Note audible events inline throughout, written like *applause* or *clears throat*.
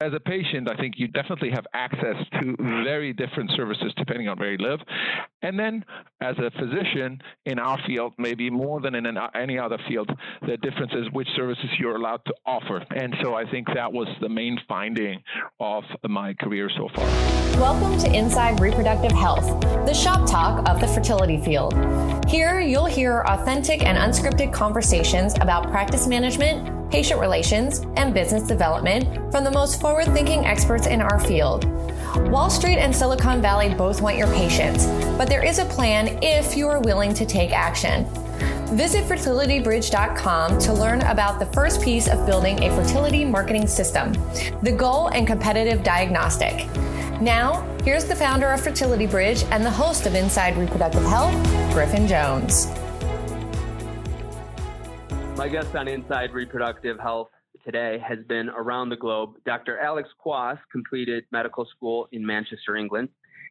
as a patient, I think you definitely have access to very different services depending on where you live. And then, as a physician in our field, maybe more than in an, any other field, the difference is which services you're allowed to offer. And so I think that was the main finding of my career so far. Welcome to Inside Reproductive Health, the shop talk of the fertility field. Here, you'll hear authentic and unscripted conversations about practice management patient relations, and business development from the most forward thinking experts in our field. Wall Street and Silicon Valley both want your patients, but there is a plan if you are willing to take action. Visit fertilitybridge.com to learn about the first piece of building a fertility marketing system, the goal and competitive diagnostic. Now, here's the founder of Fertility Bridge and the host of Inside Reproductive Health, Griffin Jones. My guest on Inside Reproductive Health today has been around the globe. Dr. Alex Quaas completed medical school in Manchester, England.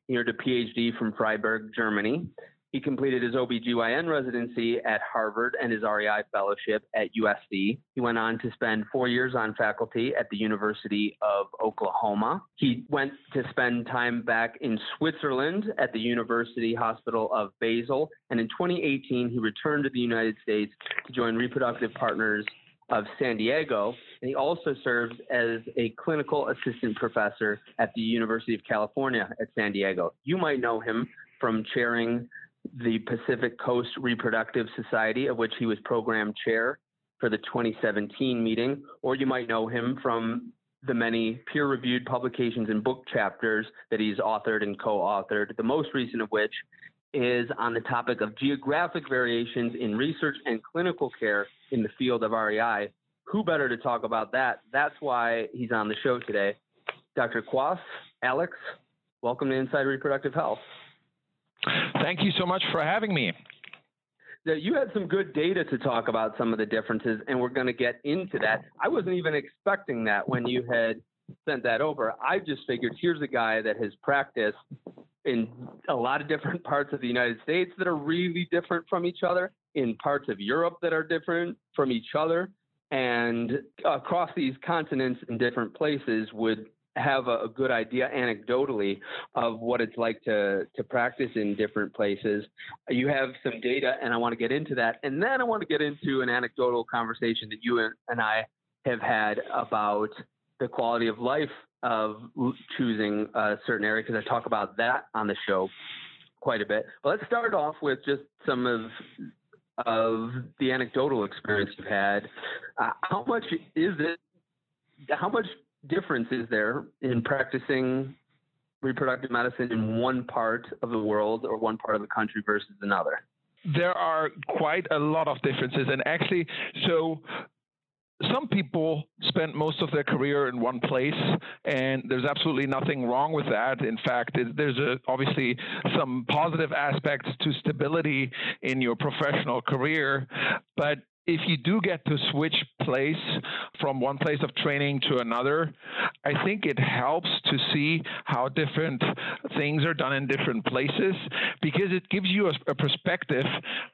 He earned a PhD from Freiburg, Germany. He completed his OBGYN residency at Harvard and his REI fellowship at USC. He went on to spend four years on faculty at the University of Oklahoma. He went to spend time back in Switzerland at the University Hospital of Basel. And in 2018, he returned to the United States to join Reproductive Partners of San Diego. And he also serves as a clinical assistant professor at the University of California at San Diego. You might know him from chairing the Pacific Coast Reproductive Society, of which he was program chair for the 2017 meeting, or you might know him from the many peer reviewed publications and book chapters that he's authored and co authored, the most recent of which is on the topic of geographic variations in research and clinical care in the field of REI. Who better to talk about that? That's why he's on the show today. Dr. Quaas, Alex, welcome to Inside Reproductive Health. Thank you so much for having me. You had some good data to talk about some of the differences, and we're going to get into that. I wasn't even expecting that when you had sent that over. I just figured here's a guy that has practiced in a lot of different parts of the United States that are really different from each other, in parts of Europe that are different from each other, and across these continents in different places would have a, a, good idea anecdotally of what it's like to to practice in different places. You have some data, and I want to get into that, and then I want to get into an anecdotal conversation that you and I have had about the quality of life of choosing a certain area because I talk about that on the show quite a bit. But let's start off with just some of of the anecdotal experience you've had. Uh, how much is it? How much difference is there in practicing reproductive medicine in one part of the world or one part of the country versus another? There are quite a lot of differences. And actually, so some people spend most of their career in one place, and there's absolutely nothing wrong with that. In fact, there's a, obviously some positive aspects to stability in your professional career, but if you do get to switch place from one place of training to another, I think it helps to see how different things are done in different places because it gives you a, a perspective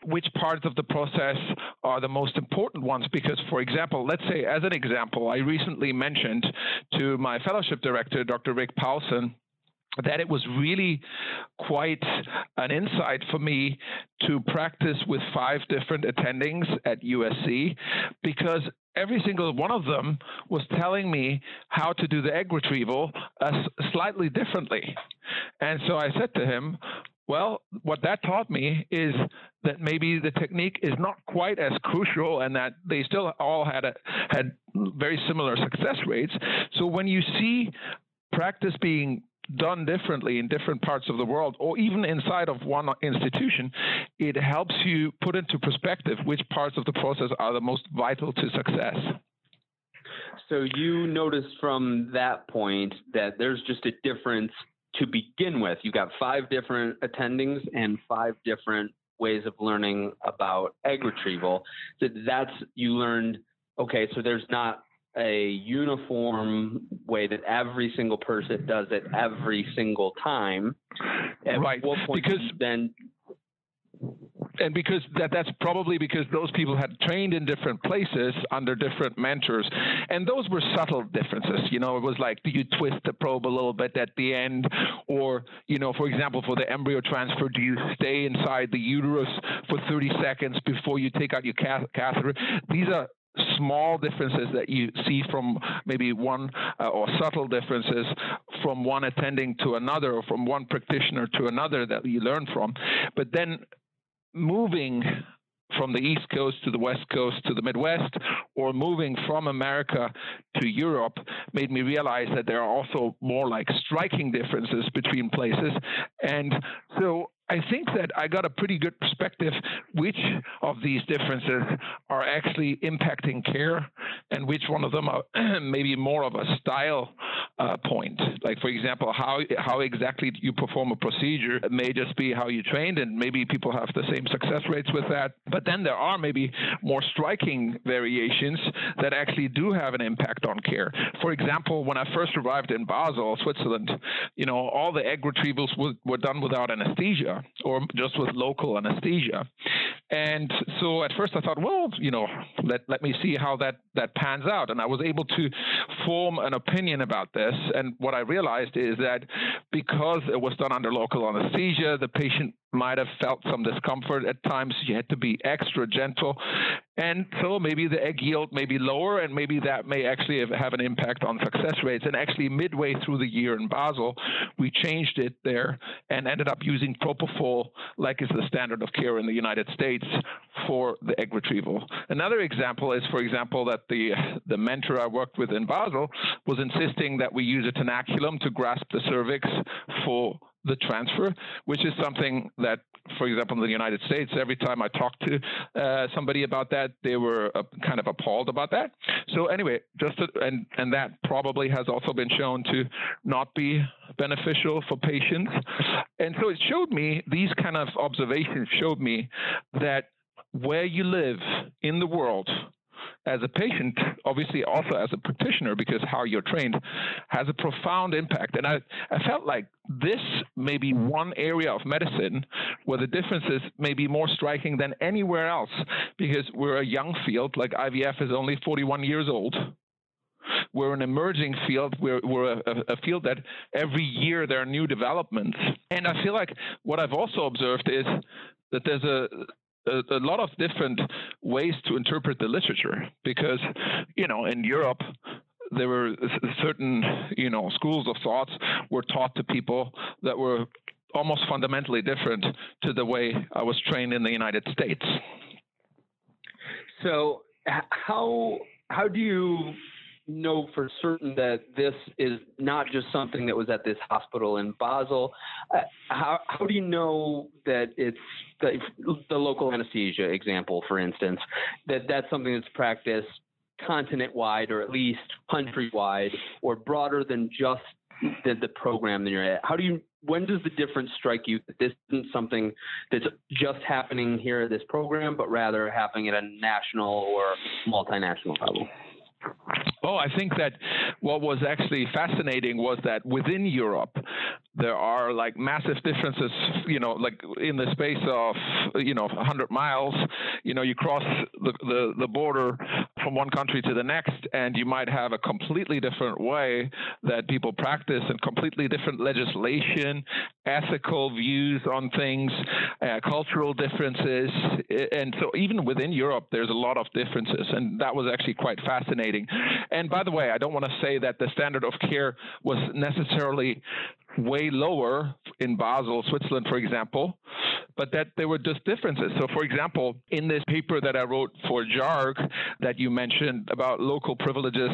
which parts of the process are the most important ones. Because, for example, let's say, as an example, I recently mentioned to my fellowship director, Dr. Rick Paulson, that it was really quite an insight for me to practice with five different attendings at USC because every single one of them was telling me how to do the egg retrieval uh, slightly differently. And so I said to him, well, what that taught me is that maybe the technique is not quite as crucial and that they still all had a, had very similar success rates. So when you see practice being done differently in different parts of the world or even inside of one institution, it helps you put into perspective which parts of the process are the most vital to success. So you noticed from that point that there's just a difference to begin with. You've got five different attendings and five different ways of learning about egg retrieval. So that's you learned okay, so there's not a uniform way that every single person does it every single time. At right. because then and because that that's probably because those people had trained in different places under different mentors, and those were subtle differences. You know, it was like, do you twist the probe a little bit at the end, or you know, for example, for the embryo transfer, do you stay inside the uterus for 30 seconds before you take out your catheter? These are small differences that you see from maybe one uh, or subtle differences from one attending to another or from one practitioner to another that you learn from. But then moving from the East Coast to the West Coast to the Midwest, or moving from America to Europe, made me realize that there are also more like striking differences between places. And so I think that I got a pretty good perspective which of these differences are actually impacting care and which one of them are *clears throat* maybe more of a style uh, point. Like, for example, how, how exactly you perform a procedure may just be how you trained, and maybe people have the same success rates with that. But then there are maybe more striking variations that actually do have an impact on care. For example, when I first arrived in Basel, Switzerland, you know, all the egg retrievals were, were done without anesthesia or just with local anesthesia. And so at first I thought, well, you know, let, let me see how that, that pans out. And I was able to form an opinion about this. And what I realized is that because it was done under local anesthesia, the patient might have felt some discomfort at times. You had to be extra gentle. And so maybe the egg yield may be lower, and maybe that may actually have, an impact on success rates. And actually, midway through the year in Basel, we changed it there and ended up using propofol, like is the standard of care in the United States, for the egg retrieval. Another example is, for example, that the, the mentor I worked with in Basel was insisting that we use a tenaculum to grasp the cervix for the transfer, which is something that, for example, in the United States, every time I talked to uh, somebody about that, they were uh, kind of appalled about that. So anyway, just to, and and that probably has also been shown to not be beneficial for patients. And so it showed me these kind of observations showed me that where you live in the world as a patient, obviously also as a practitioner, because how you're trained has a profound impact. And I, I felt like this may be one area of medicine where the differences may be more striking than anywhere else, because we're a young field, like IVF is only 41 years old. We're an emerging field. We're, we're a, a, field that every year there are new developments. And I feel like what I've also observed is that there's a a, a, lot of different ways to interpret the literature because, you know, in Europe, there were certain, you know, schools of thoughts were taught to people that were almost fundamentally different to the way I was trained in the United States. So, how how do you know for certain that this is not just something that was at this hospital in Basel. Uh, how, how do you know that it's the, the local anesthesia example, for instance, that that's something that's practiced continent wide or at least country wide or broader than just the, the program that you're at? How do you when does the difference strike you that this isn't something that's just happening here at this program, but rather happening at a national or multinational level? Oh, I think that what was actually fascinating was that within Europe, there are like massive differences, you know, like in the space of, you know, 100 miles, you know, you cross the, the, the border from one country to the next, and you might have a completely different way that people practice and completely different legislation, ethical views on things, uh, cultural differences. And so even within Europe, there's a lot of differences. And that was actually quite fascinating. And by the way, I don't want to say that the standard of care was necessarily way lower in Basel, Switzerland, for example, but that there were just differences. So, for example, in this paper that I wrote for JARG that you mentioned about local privileges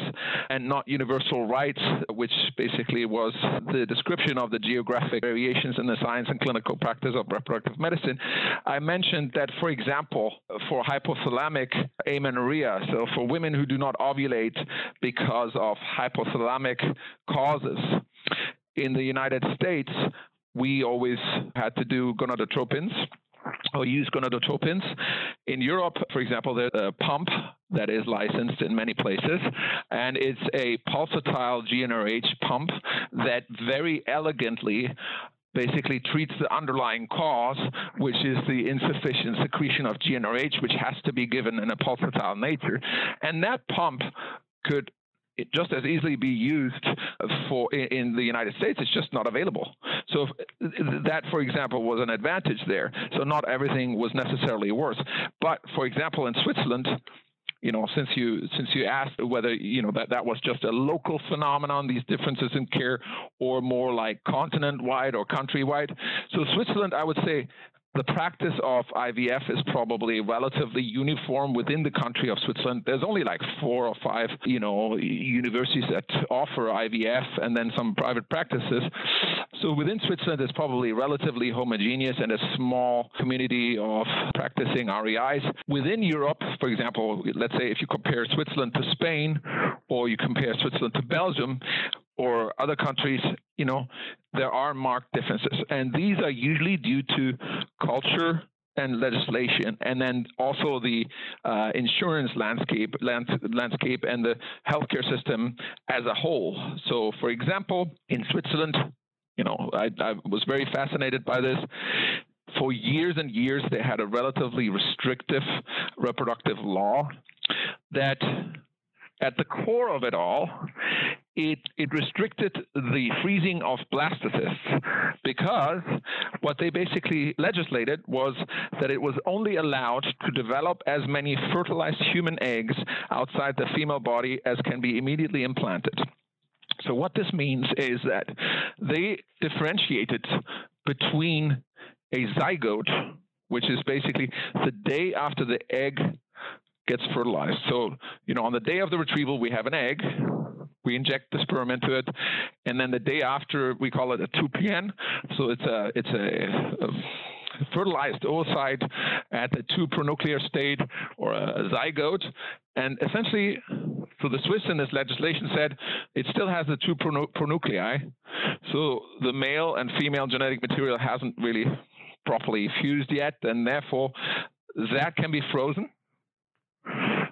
and not universal rights, which basically was the description of the geographic variations in the science and clinical practice of reproductive medicine, I mentioned that, for example, for hypothalamic amenorrhea, so for women who do not ovulate because of hypothalamic causes, in the United States, we always had to do gonadotropins or use gonadotropins. In Europe, for example, there's a pump that is licensed in many places, and it's a pulsatile GnRH pump that very elegantly basically treats the underlying cause, which is the insufficient secretion of GnRH, which has to be given in a pulsatile nature. And that pump could just as easily be used for in the United States. It's just not available. So that, for example, was an advantage there. So not everything was necessarily worse. But for example, in Switzerland, you know, since you since you asked whether you know that that was just a local phenomenon, these differences in care, or more like continent-wide or country-wide. So Switzerland, I would say, the practice of IVF is probably relatively uniform within the country of Switzerland. There's only like four or five, you know, universities that offer IVF and then some private practices. So within Switzerland, it's probably relatively homogeneous and a small community of practicing REIs. Within Europe, for example, let's say if you compare Switzerland to Spain or you compare Switzerland to Belgium, or other countries, you know, there are marked differences. And these are usually due to culture and legislation, and then also the uh, insurance landscape, landscape, and the healthcare system as a whole. So, for example, in Switzerland, you know, I, I was very fascinated by this for years and years, they had a relatively restrictive reproductive law that at the core of it all, it, it restricted the freezing of blastocysts because what they basically legislated was that it was only allowed to develop as many fertilized human eggs outside the female body as can be immediately implanted. So, what this means is that they differentiated between a zygote, which is basically the day after the egg gets fertilized. So, you know, on the day of the retrieval, we have an egg. We inject the sperm into it, and then the day after, we call it a 2PN. So it's a it's a, a fertilized oocyte at the two pronuclear state or a zygote. And essentially, so the Swiss in this legislation said it still has the two pronuclei. So the male and female genetic material hasn't really properly fused yet, and therefore that can be frozen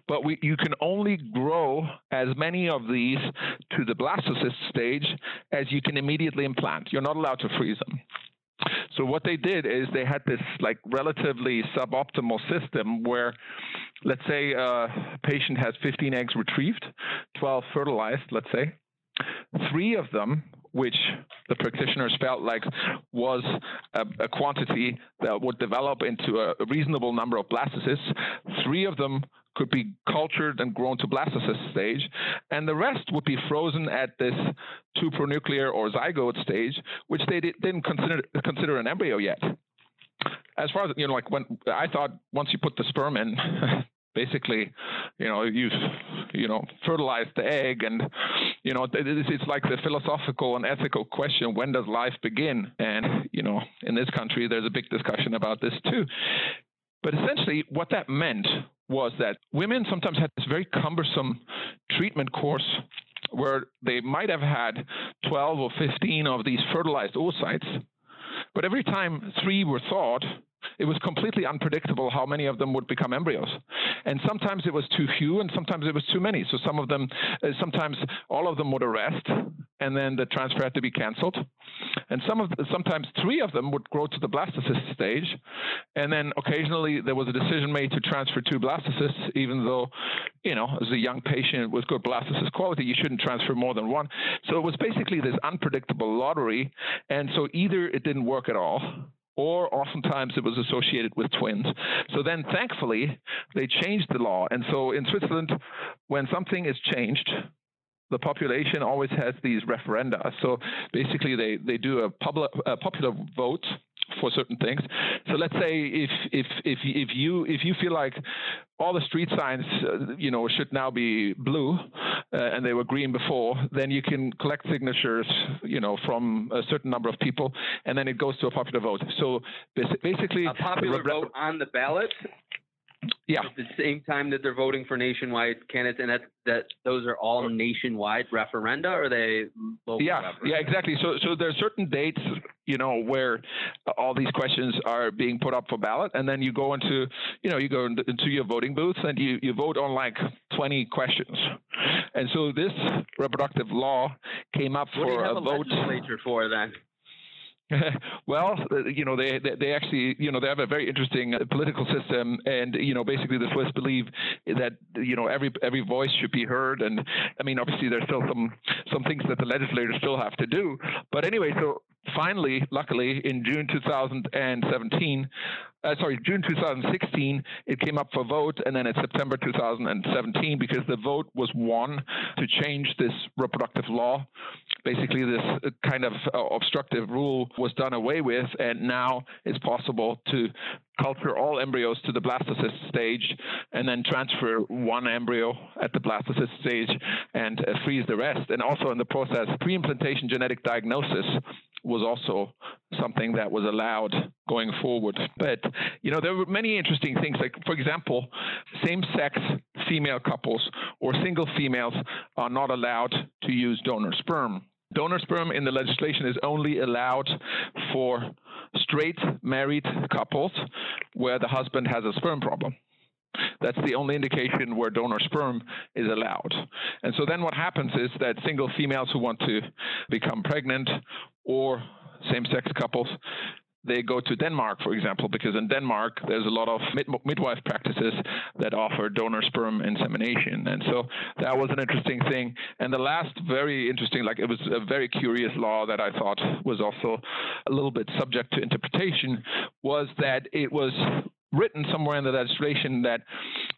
but we, you can only grow as many of these to the blastocyst stage as you can immediately implant. You're not allowed to freeze them. So what they did is they had this like relatively suboptimal system where let's say uh, a patient has 15 eggs retrieved, 12 fertilized, let's say. Three of them which the practitioners felt like was a, a, quantity that would develop into a reasonable number of blastocysts. Three of them could be cultured and grown to blastocyst stage, and the rest would be frozen at this two pronuclear or zygote stage, which they did, not consider consider an embryo yet. As far as you know, like when I thought once you put the sperm in, *laughs* basically, you know, you you know fertilize the egg, and you know it's like the philosophical and ethical question: when does life begin? And you know, in this country, there's a big discussion about this too. But essentially, what that meant was that women sometimes had this very cumbersome treatment course where they might have had 12 or 15 of these fertilized oocytes, but every time three were thawed, it was completely unpredictable how many of them would become embryos. And sometimes it was too few, and sometimes it was too many. So some of them, uh, sometimes all of them would arrest, and then the transfer had to be canceled. And some of, sometimes three of them would grow to the blastocyst stage, and then occasionally there was a decision made to transfer two blastocysts, even though, you know, as a young patient with good blastocyst quality, you shouldn't transfer more than one. So it was basically this unpredictable lottery, and so either it didn't work at all or oftentimes it was associated with twins. So then, thankfully, they changed the law. And so in Switzerland, when something is changed, the population always has these referenda. So basically, they, they do a, public, a popular vote for certain things. So let's say if if if if you if you feel like all the street signs, uh, you know, should now be blue, uh, and they were green before, then you can collect signatures, you know, from a certain number of people, and then it goes to a popular vote. So basically, a popular vote on the ballot yeah. At the same time that they're voting for nationwide candidates, and that that those are all nationwide referenda, or they local? Yeah, referenda? yeah, exactly. So so there are certain dates, you know, where all these questions are being put up for ballot, and then you go into, you know, you go into your voting booth and you you vote on like 20 questions, and so this reproductive law came up what for a, a vote. Legislature for then. *laughs* well, uh, you know, they, they, they actually, you know, they have a very interesting uh, political system, and you know, basically the Swiss believe that you know every every voice should be heard, and I mean, obviously there's still some some things that the legislators still have to do, but anyway, so finally, luckily, in June 2017, uh, sorry, June 2016, it came up for vote, and then in September 2017, because the vote was won to change this reproductive law. Basically, this uh, kind of uh, obstructive rule was done away with, and now it's possible to culture all embryos to the blastocyst stage and then transfer one embryo at the blastocyst stage and uh, freeze the rest. And also in the process, pre implantation genetic diagnosis was also something that was allowed going forward. But you know, there were many interesting things. Like, for example, same-sex female couples or single females are not allowed to use donor sperm. Donor sperm in the legislation is only allowed for straight married couples where the husband has a sperm problem. That's the only indication where donor sperm is allowed. And so then what happens is that single females who want to become pregnant or same sex couples they go to Denmark, for example, because in Denmark there's a lot of mid- midwife practices that offer donor sperm insemination, and so that was an interesting thing. And the last very interesting, like it was a very curious law that I thought was also a little bit subject to interpretation, was that it was written somewhere in the legislation that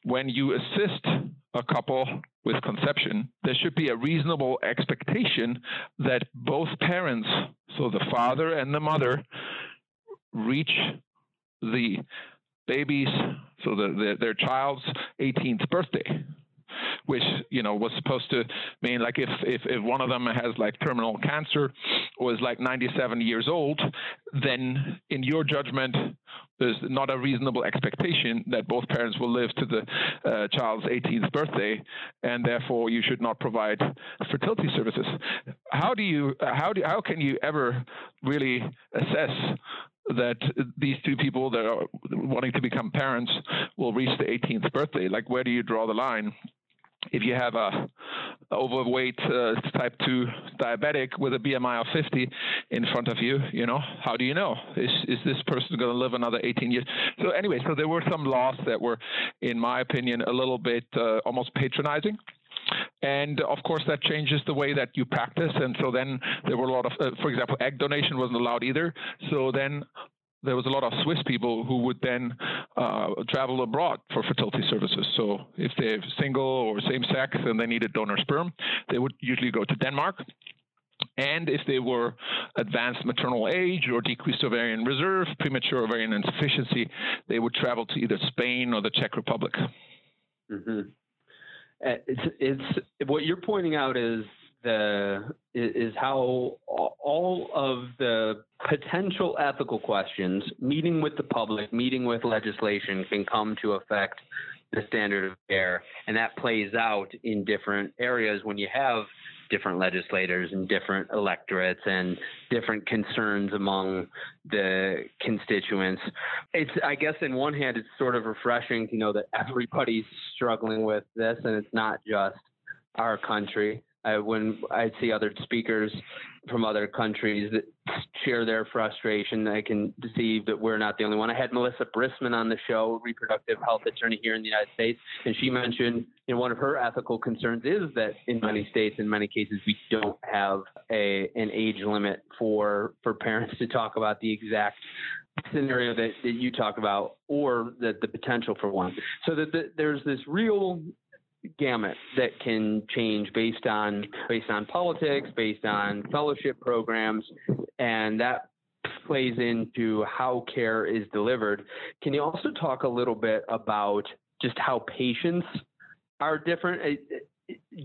when you assist a couple with conception, there should be a reasonable expectation that both parents, so the father and the mother, reach the baby's, so the, the, their child's 18th birthday which you know was supposed to mean like if if, if one of them has like terminal cancer or is like 97 years old then in your judgment there's not a reasonable expectation that both parents will live to the uh, child's 18th birthday and therefore you should not provide fertility services. How do you how do how can you ever really assess that these two people that are wanting to become parents will reach the 18th birthday like where do you draw the line if you have a overweight uh, type 2 diabetic with a BMI of 50 in front of you, you know, how do you know? Is, is this person going to live another 18 years? So anyway, so there were some laws that were, in my opinion, a little bit uh, almost patronizing. And of course, that changes the way that you practice. And so then there were a lot of, uh, for example, egg donation wasn't allowed either. So then there was a lot of Swiss people who would then uh, travel abroad for fertility services. So if they're single or same sex and they needed donor sperm, they would usually go to Denmark. And if they were advanced maternal age or decreased ovarian reserve, premature ovarian insufficiency, they would travel to either Spain or the Czech Republic. Mm-hmm. Uh, it's, it's what you're pointing out is the is how all of the potential ethical questions, meeting with the public, meeting with legislation, can come to affect the standard of care, and that plays out in different areas when you have different legislators and different electorates and different concerns among the constituents. It's, I guess, in one hand, it's sort of refreshing to know that everybody's struggling with this and it's not just our country. I, when I see other speakers from other countries that share their frustration, I can see that we're not the only one. I had Melissa Brisman on the show, reproductive health attorney here in the United States, and she mentioned you know, one of her ethical concerns is that in many states, in many cases, we don't have a an age limit for for parents to talk about the exact scenario that, that you talk about or the, the potential for one. So that the, there's this real gamut that can change based on based on politics, based on fellowship programs, and that plays into how care is delivered. Can you also talk a little bit about just how patients are different?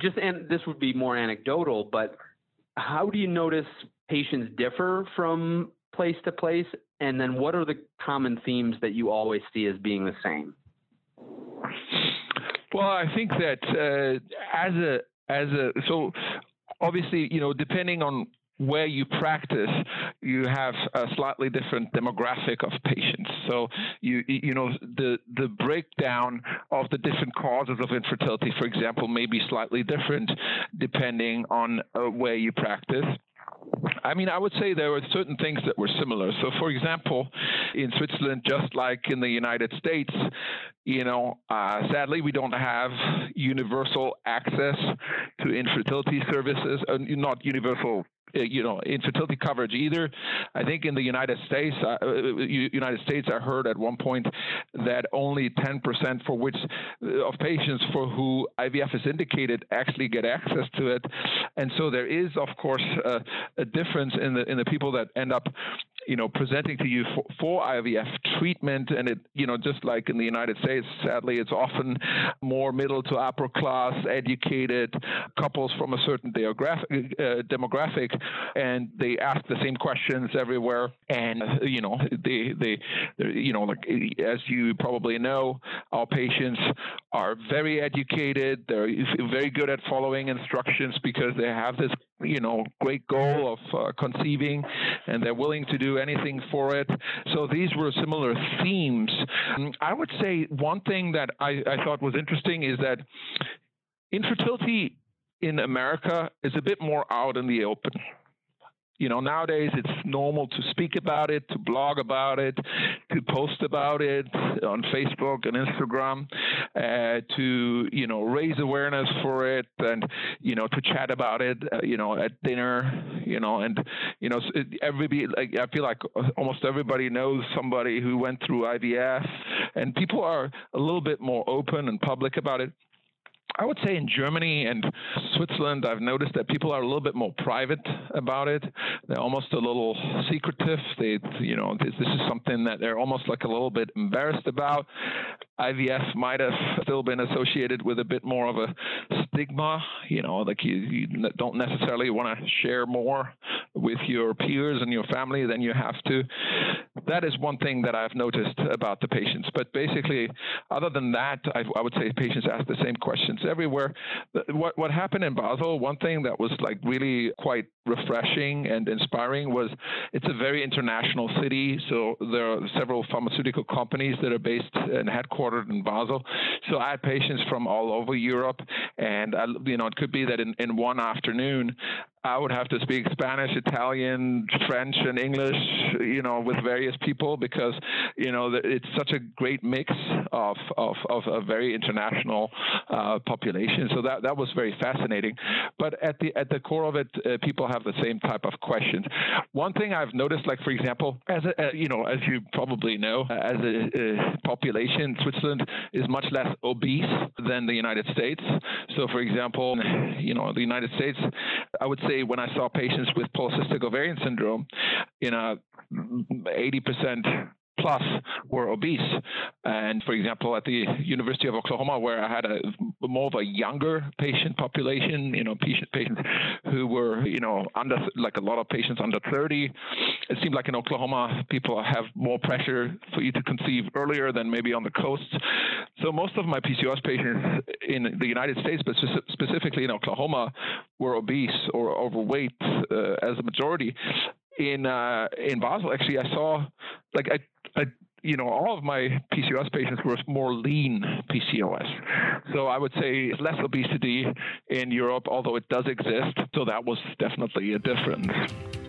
Just and this would be more anecdotal, but how do you notice patients differ from place to place? And then what are the common themes that you always see as being the same? Well, I think that uh, as a as a so obviously you know depending on where you practice, you have a slightly different demographic of patients. So you you know the the breakdown of the different causes of infertility, for example, may be slightly different depending on uh, where you practice. I mean, I would say there were certain things that were similar. So, for example, in Switzerland, just like in the United States, you know, uh, sadly, we don't have universal access to infertility services, uh, not universal you know infertility coverage either. I think in the United States, uh, uh United States, I heard at one point that only 10% for which uh, of patients for who IVF is indicated actually get access to it, and so there is of course uh, a difference in the in the people that end up you know presenting to you for, for IVF treatment, and it you know just like in the United States, sadly it's often more middle to upper class educated couples from a certain demographic, uh, demographic and they ask the same questions everywhere. And you know, they they you know, like as you probably know, our patients are very educated. They're very good at following instructions because they have this you know great goal of uh, conceiving and they're willing to do anything for it so these were similar themes i would say one thing that i, I thought was interesting is that infertility in America is a bit more out in the open. You know, nowadays it's normal to speak about it, to blog about it, to post about it on Facebook and Instagram, uh, to you know raise awareness for it, and you know to chat about it, uh, you know at dinner, you know, and you know everybody like I feel like almost everybody knows somebody who went through IVF, and people are a little bit more open and public about it. I would say in Germany and Switzerland, I've noticed that people are a little bit more private about it. They're almost a little secretive. They, you know, this, this is something that they're almost like a little bit embarrassed about. IVF might have still been associated with a bit more of a stigma. You know, like you, you don't necessarily want to share more with your peers and your family than you have to. That is one thing that I've noticed about the patients. But basically, other than that, I, I would say patients ask the same questions everywhere. What what happened in Basel? One thing that was like really quite refreshing and inspiring was it's a very international city. So there are several pharmaceutical companies that are based and headquartered in Basel. So I had patients from all over Europe, and I, you know it could be that in, in one afternoon I would have to speak Spanish, Italian, French, and English, you know, with various people because, you know, it's such a great mix of of, of a very international uh, population. So that that was very fascinating. But at the at the core of it, uh, people have the same type of questions. One thing I've noticed, like for example, as a, uh, you know, as you probably know, as a, a population, Switzerland is much less obese than the United States. So, for example, you know, the United States, I would say when I saw patients with polycystic ovarian syndrome, you know, 80% plus were obese. And for example, at the University of Oklahoma, where I had a more of a younger patient population, you know, patient, patients who were, you know, under like a lot of patients under 30. It seemed like in Oklahoma, people have more pressure for you to conceive earlier than maybe on the coast. So most of my PCOS patients in the United States, but specifically in Oklahoma, were obese or overweight uh, as a majority in uh, in Basel, actually, I saw like I, I you know, all of my PCOS patients were more lean PCOS. So I would say less obesity in Europe, although it does exist. So that was definitely a difference.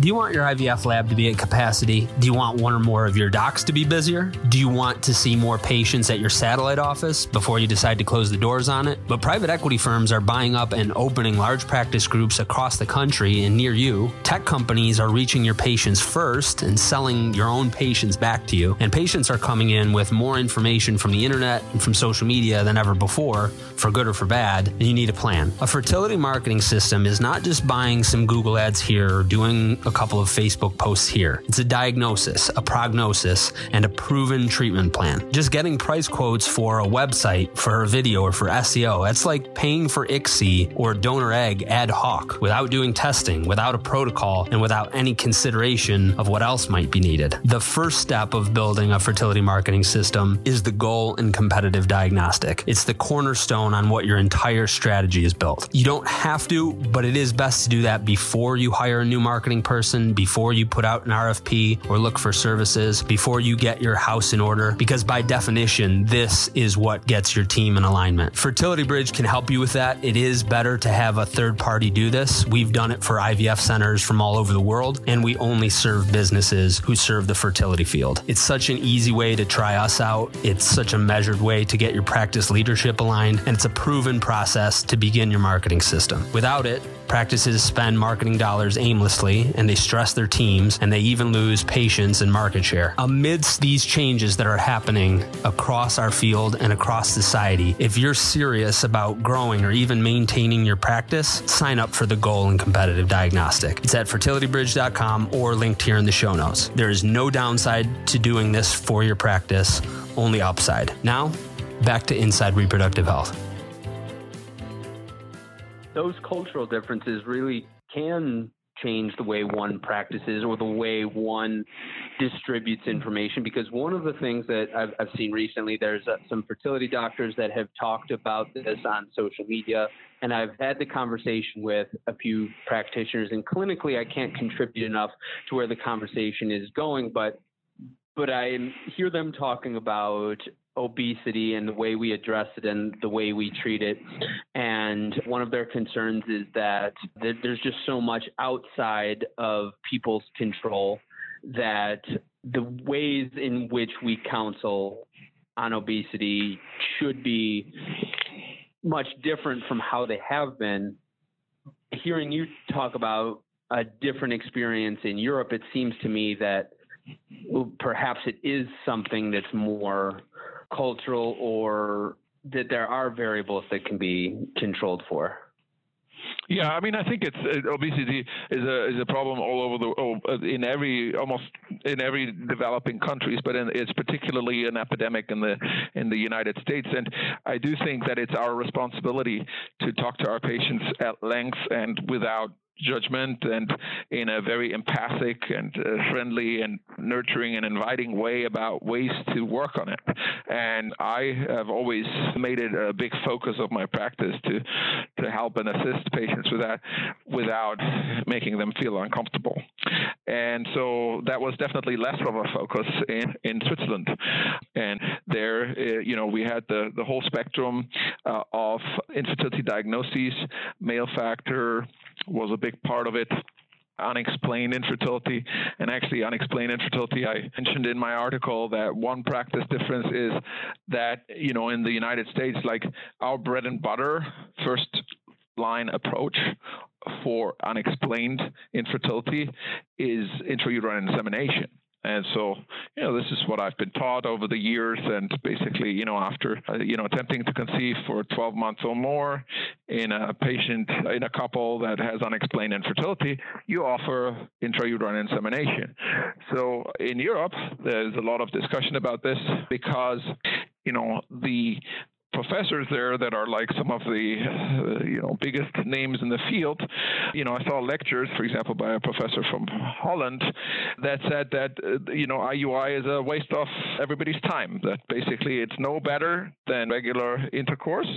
Do you want your IVF lab to be at capacity? Do you want one or more of your docs to be busier? Do you want to see more patients at your satellite office before you decide to close the doors on it? But private equity firms are buying up and opening large practice groups across the country and near you. Tech companies are reaching your patients first and selling your own patients back to you. And patients are coming in with more information from the internet and from social media than ever before, for good or for bad, and you need a plan. A fertility marketing system is not just buying some Google ads here or doing a couple of Facebook posts here. It's a diagnosis, a prognosis, and a proven treatment plan. Just getting price quotes for a website, for a video, or for SEO, that's like paying for ICSI or donor egg ad hoc without doing testing, without a protocol, and without any consideration of what else might be needed. The first step of building a fertility marketing system is the goal and competitive diagnostic. It's the cornerstone on what your entire strategy is built. You don't have to, but it is best to do that before you hire a new marketing person person before you put out an RFP or look for services, before you get your house in order, because by definition, this is what gets your team in alignment. Fertility Bridge can help you with that. It is better to have a third party do this. We've done it for IVF centers from all over the world, and we only serve businesses who serve the fertility field. It's such an easy way to try us out. It's such a measured way to get your practice leadership aligned, and it's a proven process to begin your marketing system. Without it, Practices spend marketing dollars aimlessly and they stress their teams and they even lose patience and market share. Amidst these changes that are happening across our field and across society, if you're serious about growing or even maintaining your practice, sign up for the Goal and Competitive Diagnostic. It's at fertilitybridge.com or linked here in the show notes. There is no downside to doing this for your practice, only upside. Now, back to Inside Reproductive Health those cultural differences really can change the way one practices or the way one distributes information because one of the things that I've, I've seen recently there's uh, some fertility doctors that have talked about this on social media and I've had the conversation with a few practitioners and clinically I can't contribute enough to where the conversation is going but but I hear them talking about obesity and the way we address it and the way we treat it. And one of their concerns is that there's just so much outside of people's control that the ways in which we counsel on obesity should be much different from how they have been. Hearing you talk about a different experience in Europe, it seems to me that perhaps it is something that's more cultural or that there are variables that can be controlled for? Yeah, I mean, I think it's uh, obesity is a is a problem all over the in every almost in every developing countries, but in, it's particularly an epidemic in the in the United States. And I do think that it's our responsibility to talk to our patients at length and without judgment and in a very empathic and uh, friendly and nurturing and inviting way about ways to work on it. And I have always made it a big focus of my practice to to help and assist patients with that without making them feel uncomfortable. And so that was definitely less of a focus in, in Switzerland. And there, uh, you know, we had the, the whole spectrum uh, of infertility diagnoses, male factor, was a big part of it unexplained infertility. And actually, unexplained infertility, I mentioned in my article that one practice difference is that, you know, in the United States, like our bread and butter first line approach for unexplained infertility is intrauterine insemination. And so, you know, this is what I've been taught over the years. And basically, you know, after, uh, you know, attempting to conceive for 12 months or more in a patient, in a couple that has unexplained infertility, you offer intrauterine insemination. So in Europe, there's a lot of discussion about this because, you know, the professors there that are like some of the uh, you know biggest names in the field. You know, I saw lectures, for example, by a professor from Holland that said that uh, you know IUI is a waste of everybody's time. That basically it's no better than regular intercourse.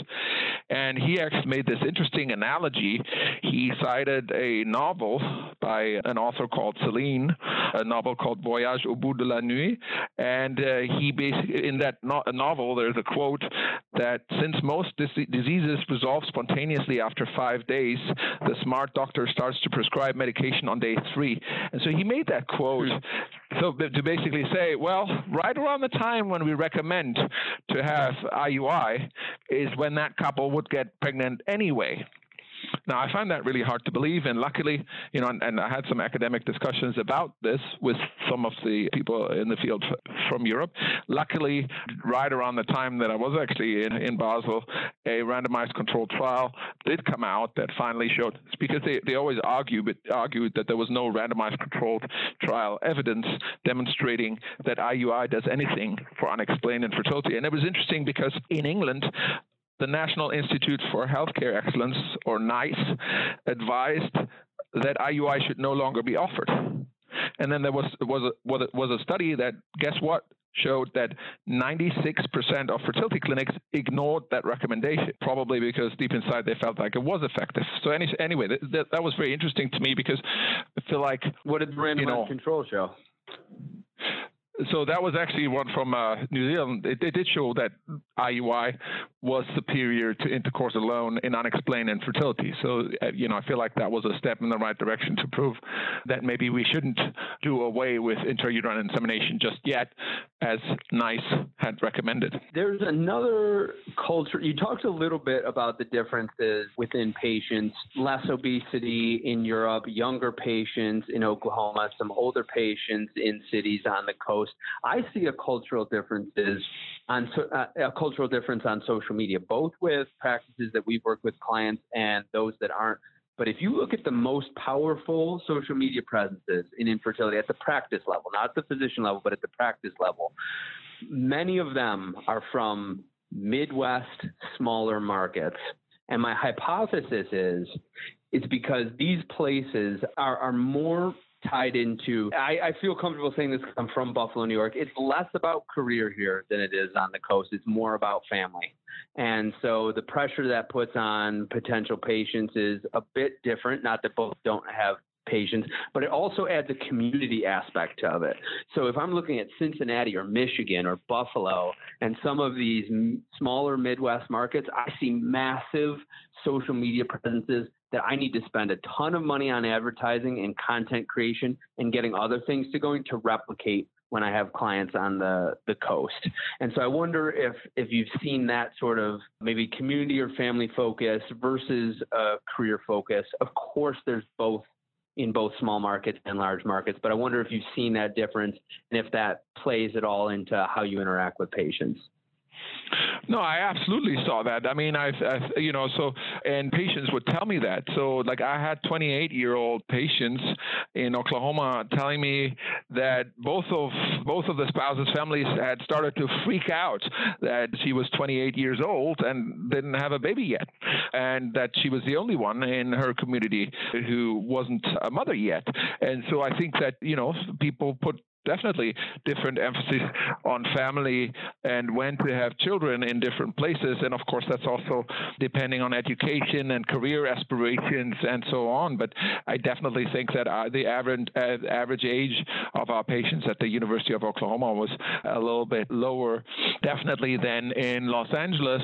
And he actually made this interesting analogy. He cited a novel by an author called Celine, a novel called Voyage au bout de la nuit, and uh, he basically in that no- novel there's a quote that since most dis- diseases resolve spontaneously after five days, the smart doctor starts to prescribe medication on day three. And so he made that quote hmm. so to basically say, well, right around the time when we recommend to have IUI is when that couple would get pregnant anyway. Now, I find that really hard to believe, and luckily, you know, and, and, I had some academic discussions about this with some of the people in the field from Europe. Luckily, right around the time that I was actually in, in Basel, a randomized controlled trial did come out that finally showed, because they, they always argue, but argued that there was no randomized controlled trial evidence demonstrating that IUI does anything for unexplained infertility. And it was interesting because in England, the National Institute for Healthcare Excellence, or NICE, advised that IUI should no longer be offered. And then there was was a, was a, was a study that guess what showed that 96% of fertility clinics ignored that recommendation, probably because deep inside they felt like it was effective. So any, anyway, that, that was very interesting to me because I feel like what did the randomized you know, control show? so that was actually one from uh, New Zealand. It, it, did show that IUI was superior to intercourse alone in unexplained infertility. So, uh, you know, I feel like that was a step in the right direction to prove that maybe we shouldn't do away with intrauterine insemination just yet, as NICE had recommended. There's another culture. You talked a little bit about the differences within patients, less obesity in Europe, younger patients in Oklahoma, some older patients in cities on the coast. I see a cultural differences on uh, a cultural difference on social media, both with practices that we've worked with clients and those that aren't. But if you look at the most powerful social media presences in infertility at the practice level, not the physician level, but at the practice level, many of them are from Midwest smaller markets. And my hypothesis is it's because these places are, are more tied into I, I feel comfortable saying this I'm from Buffalo, New York. It's less about career here than it is on the coast. It's more about family. And so the pressure that puts on potential patients is a bit different. Not that both don't have patients, but it also adds a community aspect of it. So if I'm looking at Cincinnati or Michigan or Buffalo and some of these smaller Midwest markets, I see massive social media presences that I need to spend a ton of money on advertising and content creation and getting other things to going to replicate when I have clients on the, the coast. And so I wonder if if you've seen that sort of maybe community or family focus versus a career focus. Of course there's both in both small markets and large markets, but I wonder if you've seen that difference and if that plays at all into how you interact with patients. No, I absolutely saw that. I mean, I, I, you know, so and patients would tell me that. So, like, I had 28 year old patients in Oklahoma telling me that both of both of the spouses' families had started to freak out that she was 28 years old and didn't have a baby yet, and that she was the only one in her community who wasn't a mother yet. And so, I think that you know, people put definitely different emphasis on family and when to have children in different places. And of course, that's also depending on education and career aspirations and so on. But I definitely think that uh, the average uh, average age of our patients at the University of Oklahoma was a little bit lower, definitely than in Los Angeles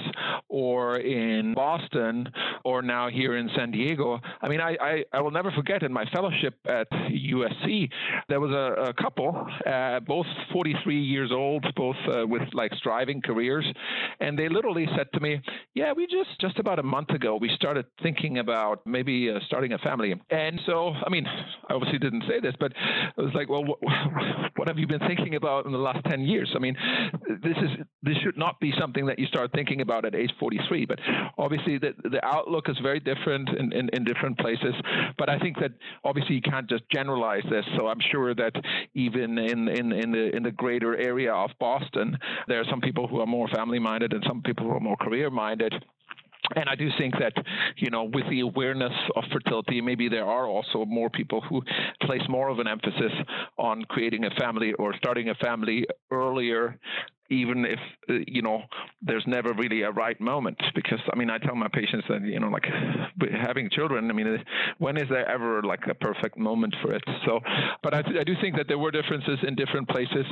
or in Boston or now here in San Diego. I mean, I, I, I will never forget in my fellowship at USC, there was a, a couple uh, both 43 years old, both uh, with like striving careers, and they literally said to me, "Yeah, we just just about a month ago we started thinking about maybe uh, starting a family." And so, I mean, I obviously didn't say this, but I was like, "Well, wh- what have you been thinking about in the last 10 years?" I mean, this is this should not be something that you start thinking about at age 43, but obviously the the outlook is very different in, in, in different places. But I think that obviously you can't just generalize this. So I'm sure that even in, in, in, the, in the greater area of Boston. There are some people who are more family minded and some people who are more career minded. And I do think that, you know, with the awareness of fertility, maybe there are also more people who place more of an emphasis on creating a family or starting a family earlier even if uh, you know there's never really a right moment because i mean i tell my patients that you know like having children i mean when is there ever like a perfect moment for it? So but I, I do think that there were differences in different places.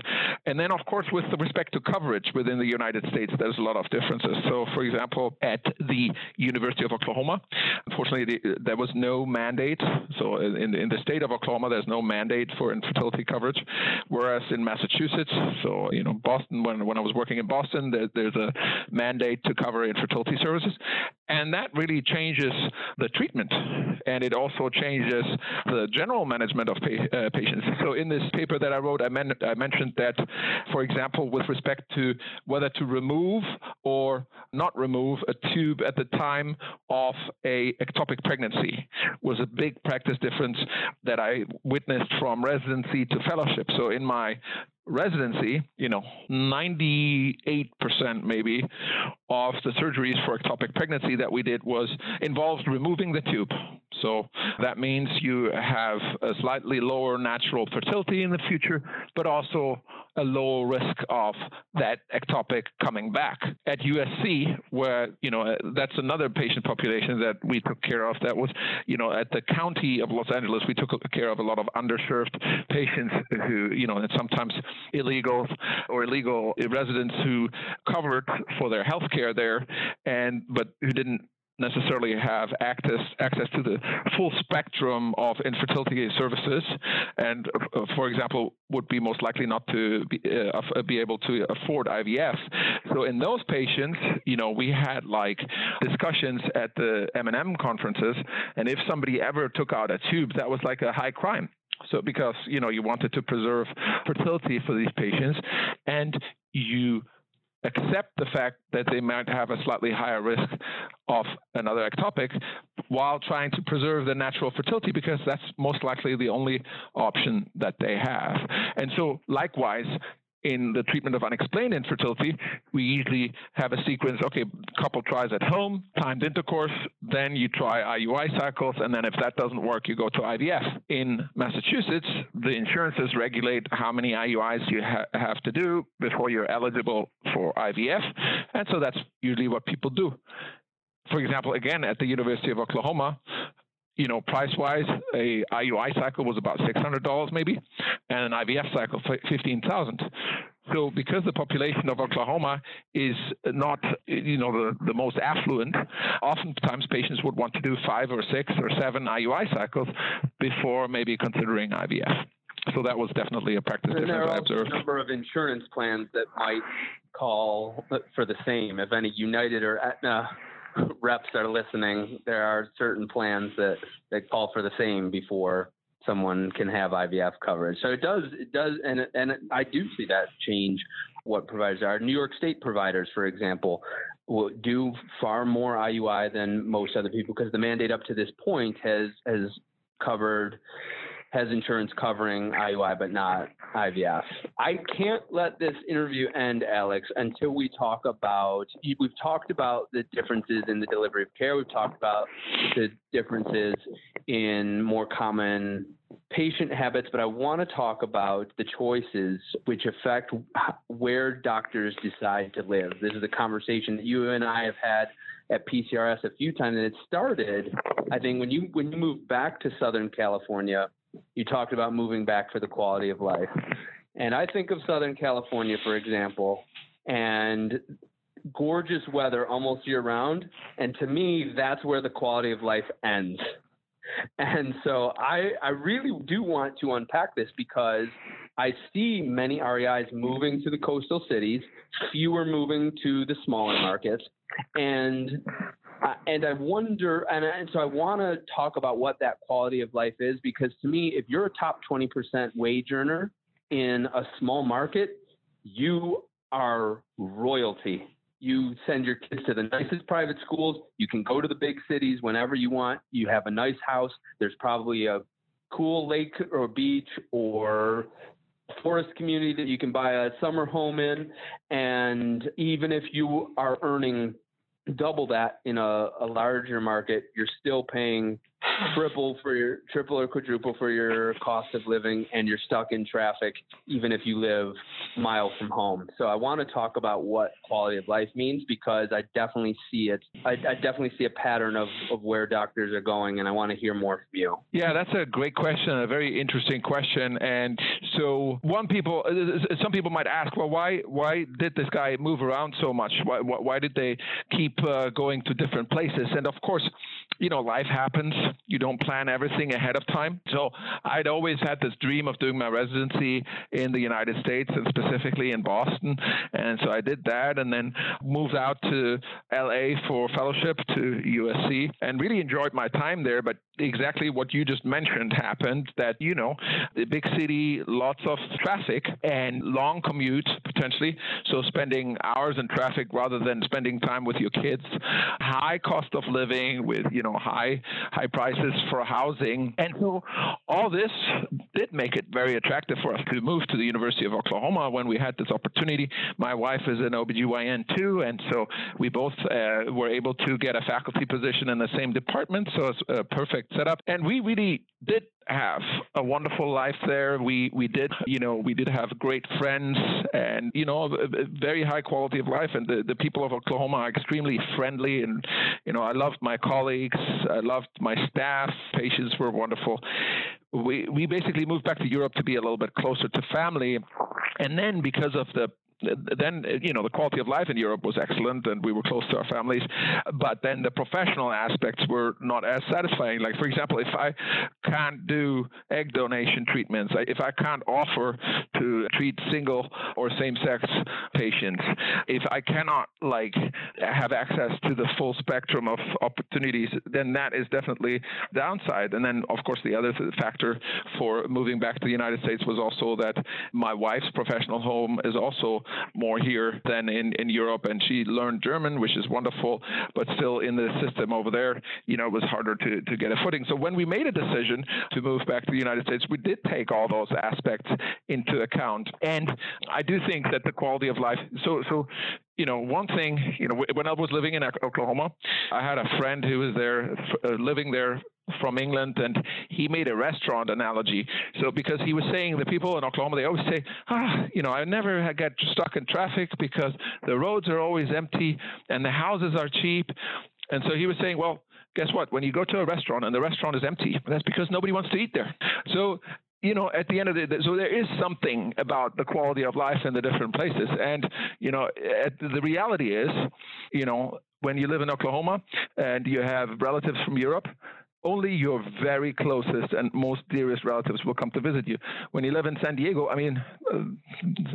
And then of course with respect to coverage within the united states there's a lot of differences. So for example at the university of oklahoma unfortunately the, there was no mandate. So in, in the state of oklahoma there's no mandate for infertility coverage whereas in massachusetts so you know boston when when I was working in Boston, there, there's a mandate to cover infertility services. And that really changes the treatment. And it also changes the general management of pa- uh, patients. So, in this paper that I wrote, I, men- I mentioned that, for example, with respect to whether to remove or not remove a tube at the time of a ectopic pregnancy was a big practice difference that I witnessed from residency to fellowship. So, in my residency, you know, 98% maybe of the surgeries for ectopic pregnancy that we did was involved removing the tube. So that means you have a slightly lower natural fertility in the future, but also a lower risk of that ectopic coming back. At USC, where, you know, that's another patient population that we took care of, that was, you know, at the county of Los Angeles, we took care of a lot of underserved patients who, you know, and sometimes illegal or illegal residents who covered for their health care there, and but who didn't necessarily have access access to the full spectrum of infertility services, and uh, for example, would be most likely not to be, uh, be able to afford IVF. So in those patients, you know, we had like discussions at the M&M conferences, and if somebody ever took out a tube, that was like a high crime. So because you know you wanted to preserve fertility for these patients, and you accept the fact that they might have a slightly higher risk of another ectopic while trying to preserve their natural fertility because that's most likely the only option that they have. And so, likewise, in the treatment of unexplained infertility, we usually have a sequence okay, couple tries at home, timed intercourse, then you try IUI cycles, and then if that doesn't work, you go to IVF. In Massachusetts, the insurances regulate how many IUIs you ha- have to do before you're eligible for IVF, and so that's usually what people do. For example, again, at the University of Oklahoma, you know, price wise, a IUI cycle was about $600 maybe, and an IVF cycle 15,000. So because the population of Oklahoma is not, you know, the, the most affluent, oftentimes patients would want to do five or six or seven IUI cycles before maybe considering IVF. So that was definitely a practice and difference there are I observed. a number of insurance plans that might call for the same. If any United or Aetna *laughs* reps are listening, there are certain plans that, that call for the same before someone can have IVF coverage. So it does, it does, and and I do see that change. What providers are New York State providers, for example, will do far more IUI than most other people because the mandate up to this point has has covered has insurance covering IUI but not IVF. I can't let this interview end, Alex, until we talk about. We've talked about the differences in the delivery of care. We've talked about the differences in more common patient habits, but I want to talk about the choices which affect where doctors decide to live. This is a conversation that you and I have had at PCRS a few times, and it started, I think, when you when you moved back to Southern California you talked about moving back for the quality of life. And I think of Southern California, for example, and gorgeous weather almost year round. And to me, that's where the quality of life ends. And so I, I really do want to unpack this because I see many REIs moving to the coastal cities, fewer moving to the smaller markets. And and I wonder, and, and so I want to talk about what that quality of life is because to me, if you're a top 20% wage earner in a small market, you are royalty. You send your kids to the nicest private schools. You can go to the big cities whenever you want. You have a nice house. There's probably a cool lake or beach or forest community that you can buy a summer home in. And even if you are earning double that in a, a larger market, you're still paying triple for your triple or quadruple for your cost of living and you're stuck in traffic even if you live miles from home. So i want to talk about what quality of life means because i definitely see it i, I definitely see a pattern of, of where doctors are going and i want to hear more from you. Yeah that's a great question a very interesting question. And so one people uh, some people might ask well why why did this guy move around so much? Why, why did they keep uh, going to different places? And of course you know life happens you don't plan everything ahead of time. So I'd always had this dream of doing my residency in the United States and specifically in Boston. And so I did that and then moved out to LA for fellowship to USC and really enjoyed my time there. But exactly what you just mentioned happened that, you know, the big city, lots of traffic and long commute potentially. So spending hours in traffic rather than spending time with your kids, high cost of living with, you know, high, high prices for housing. And so all this did make it very attractive for us to move to the University of Oklahoma when we had this opportunity. My wife is an OBGYN too, and so we both uh, were able to get a faculty position in the same department. So it's a perfect setup. And we really did have a wonderful life there. We we did you know we did have great friends and you know a, a very high quality of life. And the, the people of Oklahoma are extremely friendly. And you know I loved my colleagues. I loved my staff. Patients were wonderful we we basically moved back to Europe to be a little bit closer to family, and then because of the then uh, you know the quality of life in Europe was excellent and we were close to our families but then the professional aspects were not as satisfying. Like for example if I can't do egg donation treatments if I can't offer to treat single or same sex patients if I cannot like have access to the full spectrum of opportunities then that is definitely downside. And then of course the other factor for moving back to the United States was also that my wife's professional home is also more here than in, in Europe. And she learned German, which is wonderful, but still in the system over there, you know, it was harder to, to get a footing. So when we made a decision to move back to the United States, we did take all those aspects into account. And I do think that the quality of life, so, so you know, one thing, you know, when I was living in Oklahoma, I had a friend who was there, uh, living there from England, and he made a restaurant analogy. So because he was saying the people in Oklahoma, they always say, ah, you know, I never get stuck in traffic because the roads are always empty and the houses are cheap. And so he was saying, well, guess what? When you go to a restaurant and the restaurant is empty, that's because nobody wants to eat there. So you know, at the end of the day, so there is something about the quality of life in the different places. And, you know, the reality is, you know, when you live in Oklahoma and you have relatives from Europe, only your very closest and most dearest relatives will come to visit you. When you live in San Diego, I mean, uh,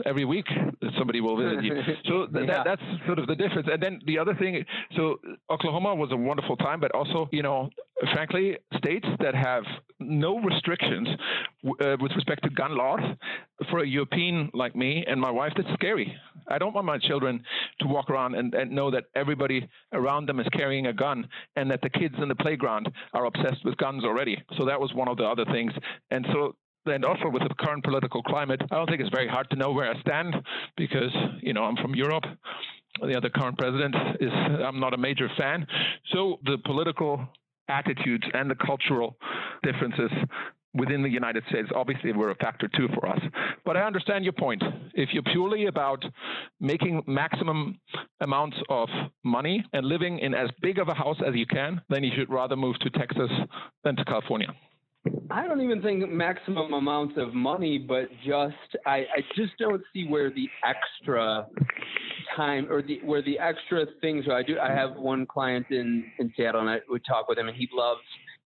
every week somebody will visit you. *laughs* So th- yeah. that, that's sort of the difference. And then the other thing, so Oklahoma was a wonderful time, but also, you know, frankly, states that have no restrictions uh, with respect to gun laws for a European like me and my wife, that's scary. I don't want my children to walk around and, and know that everybody around them is carrying a gun and that the kids in the playground are obsessed with guns already. So that was one of the other things. And so and also with the current political climate, I don't think it's very hard to know where I stand because, you know, I'm from Europe. The other current president is, I'm not a major fan. So the political attitudes and the cultural differences within the United States obviously were a factor too for us. But I understand your point. If you're purely about making maximum amounts of money and living in as big of a house as you can, then you should rather move to Texas than to California. I don't even think maximum amounts of money, but just I, I just don't see where the extra time or the where the extra things are. I do I have one client in in Seattle and I would talk with him and he loves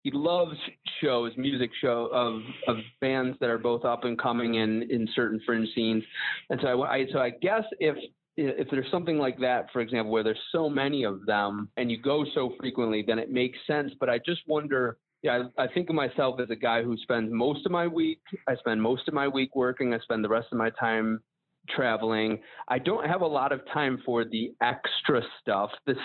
he loves shows, music show of of bands that are both up and coming in in certain fringe scenes, and so I, I so I guess if if there's something like that, for example, where there's so many of them and you go so frequently, then it makes sense. But I just wonder. Yeah, I, I think of myself as a guy who spends most of my week. I spend most of my week working. I spend the rest of my time traveling. I don't have a lot of time for the extra stuff, the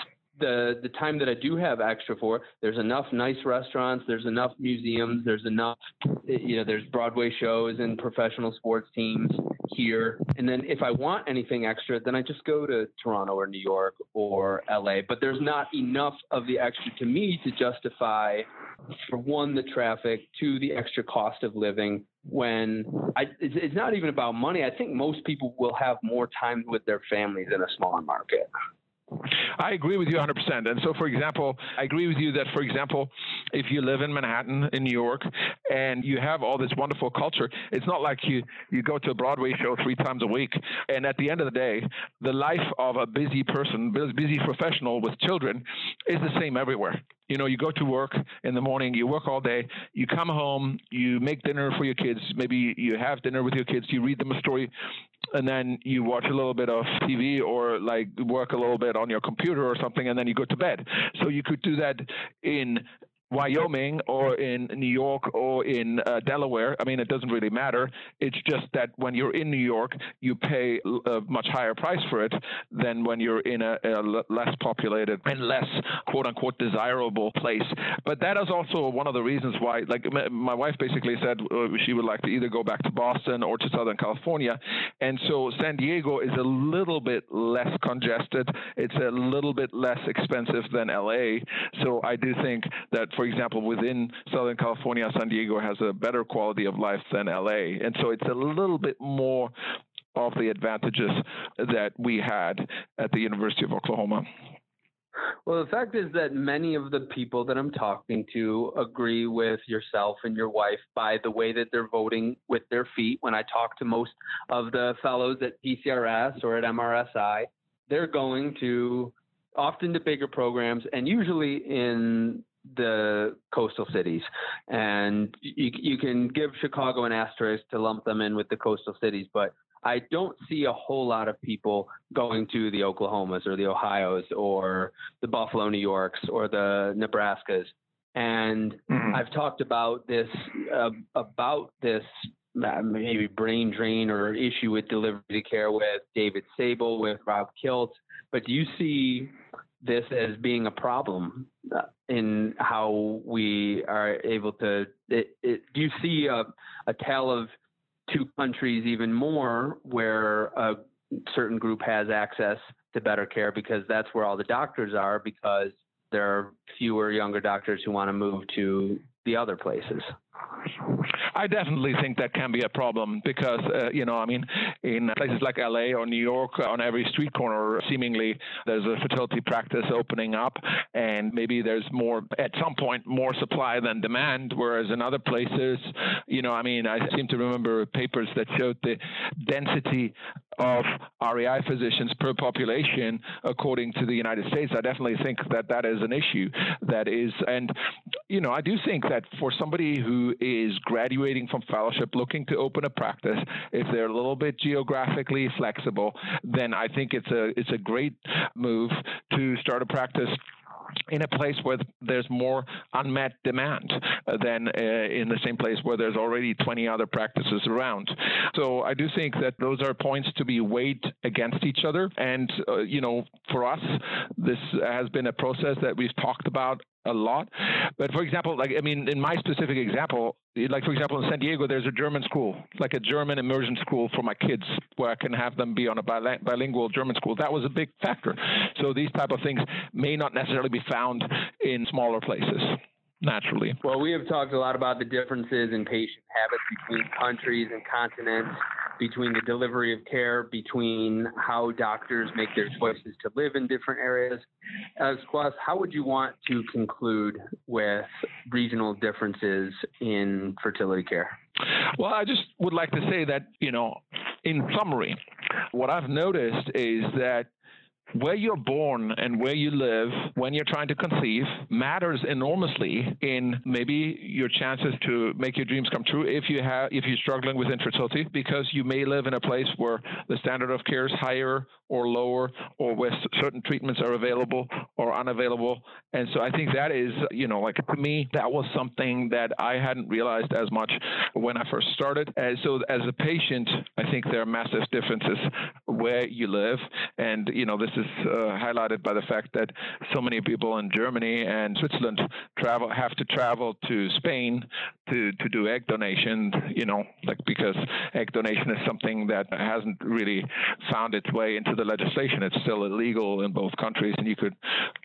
the the time that I do have extra for, there's enough nice restaurants, there's enough museums, there's enough you know, there's Broadway shows and professional sports teams here. And then if I want anything extra, then I just go to Toronto or New York or LA. But there's not enough of the extra to me to justify for one the traffic, two the extra cost of living when I, it's, it's not even about money. I think most people will have more time with their families in a smaller market. I agree with you 100%. And so, for example, I agree with you that, for example, if you live in Manhattan, in New York, and you have all this wonderful culture, it's not like you, you go to a Broadway show three times a week. And at the end of the day, the life of a busy person, busy professional with children, is the same everywhere you know, you go to work in the morning, you work all day, you come home, you make dinner for your kids, maybe you have dinner with your kids, you read them a story, and then you watch a little bit of TV or like work a little bit on your computer or something, and then you go to bed. So you could do that in Wyoming or in New York or in uh, Delaware. I mean, it doesn't really matter. It's just that when you're in New York, you pay a much higher price for it than when you're in a, a less populated and less quote unquote desirable place. But that is also one of the reasons why, like, my wife basically said uh, she would like to either go back to Boston or to Southern California. And so San Diego is a little bit less congested, it's a little bit less expensive than LA. So I do think that, for example, within Southern California, San Diego has a better quality of life than LA. And so it's a little bit more of the advantages that we had at the University of Oklahoma. Well, the fact is that many of the people that I'm talking to agree with yourself and your wife by the way that they're voting with their feet. When I talk to most of the fellows at PCRS or at MRSI, they're going to often to bigger programs and usually in the coastal cities. And you, you can give Chicago an asterisk to lump them in with the coastal cities, but I don't see a whole lot of people going to the Oklahomas or the Ohio's or the Buffalo, New Yorks or the Nebraskas. And mm-hmm. I've talked about this uh, about this uh, maybe brain drain or issue with delivery care with David Sable, with Rob Kiltz. But do you see this as being a problem uh, in how we are able to? It, it, do you see a, a tale of two countries even more where a certain group has access to better care because that's where all the doctors are because there are fewer younger doctors who want to move to the other places. I definitely think that can be a problem because, uh, you know, I mean, in places like LA or New York, on every street corner, seemingly there's a fertility practice opening up, and maybe there's more, at some point, more supply than demand. Whereas in other places, you know, I mean, I seem to remember papers that showed the density of REI physicians per population according to the United States. I definitely think that that is an issue that is, and, you know, I do think that for somebody who is graduating from fellowship looking to open a practice, if they're a little bit geographically flexible, then I think it's a it's a great move to start a practice in a place where there's more unmet demand than uh, in the same place where there's already 20 other practices around. So I do think that those are points to be weighed against each other. And, uh, you know, for us, this has been a process that we've talked about a lot. But for example, like I mean, in my specific example, like for example in San Diego, there's a German school, like a German immersion school for my kids, where I can have them be on a bilingual German school. That was a big factor. So these type of things may not necessarily be found in smaller places naturally. Well, we have talked a lot about the differences in patient habits between countries and continents between the delivery of care, between how doctors make their choices to live in different areas. As Quaas, how would you want to conclude with regional differences in fertility care? Well, I just would like to say that, you know, in summary, what I've noticed is that where you're born and where you live when you're trying to conceive matters enormously in maybe your chances to make your dreams come true if you have if you're struggling with infertility because you may live in a place where the standard of care is higher or lower or where certain treatments are available or unavailable and so i think that is you know like to me that was something that i hadn't realized as much when i first started and so as a patient i think there are massive differences where you live and you know this is uh, highlighted by the fact that so many people in Germany and Switzerland travel have to travel to Spain to to do egg donation. You know, like because egg donation is something that hasn't really found its way into the legislation. It's still illegal in both countries, and you could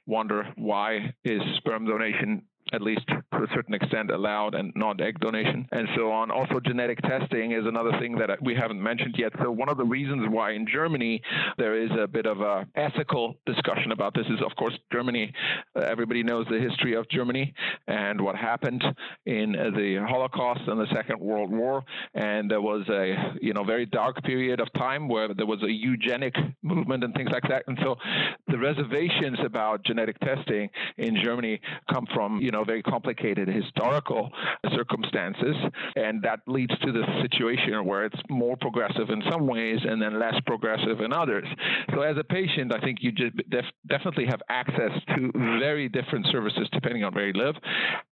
wonder why is sperm donation at least to a certain extent allowed and not egg donation and so on. Also, genetic testing is another thing that we haven't mentioned yet. So, one of the reasons why in Germany there is a bit of a ethical discussion about this is, of course, Germany. Uh, everybody knows the history of Germany and what happened in the Holocaust and the Second World War, and there was a you know very dark period of time where there was a eugenic movement and things like that. And so, the reservations about genetic testing in Germany come from you know very complicated historical circumstances, and that leads to the situation where it's more progressive in some ways and then less progressive in others. So, as a patient, I think you def- definitely have access to very different services depending on where you live.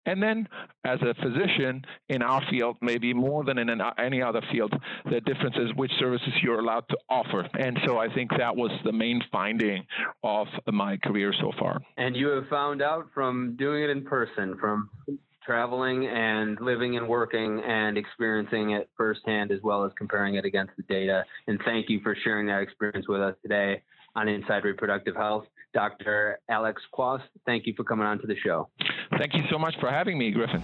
And then, as a physician in our field, maybe more than in an, any other field, the difference is which services you're allowed to offer. And so, I think that was the main finding of my career so far. And you have found out from doing it in person, from traveling and living and working and experiencing it firsthand as well as comparing it against the data. And thank you for sharing that experience with us today on Inside Reproductive Health. Dr. Alex Quaas, thank you for coming on to the show. Thank you so much for having me, Griffin.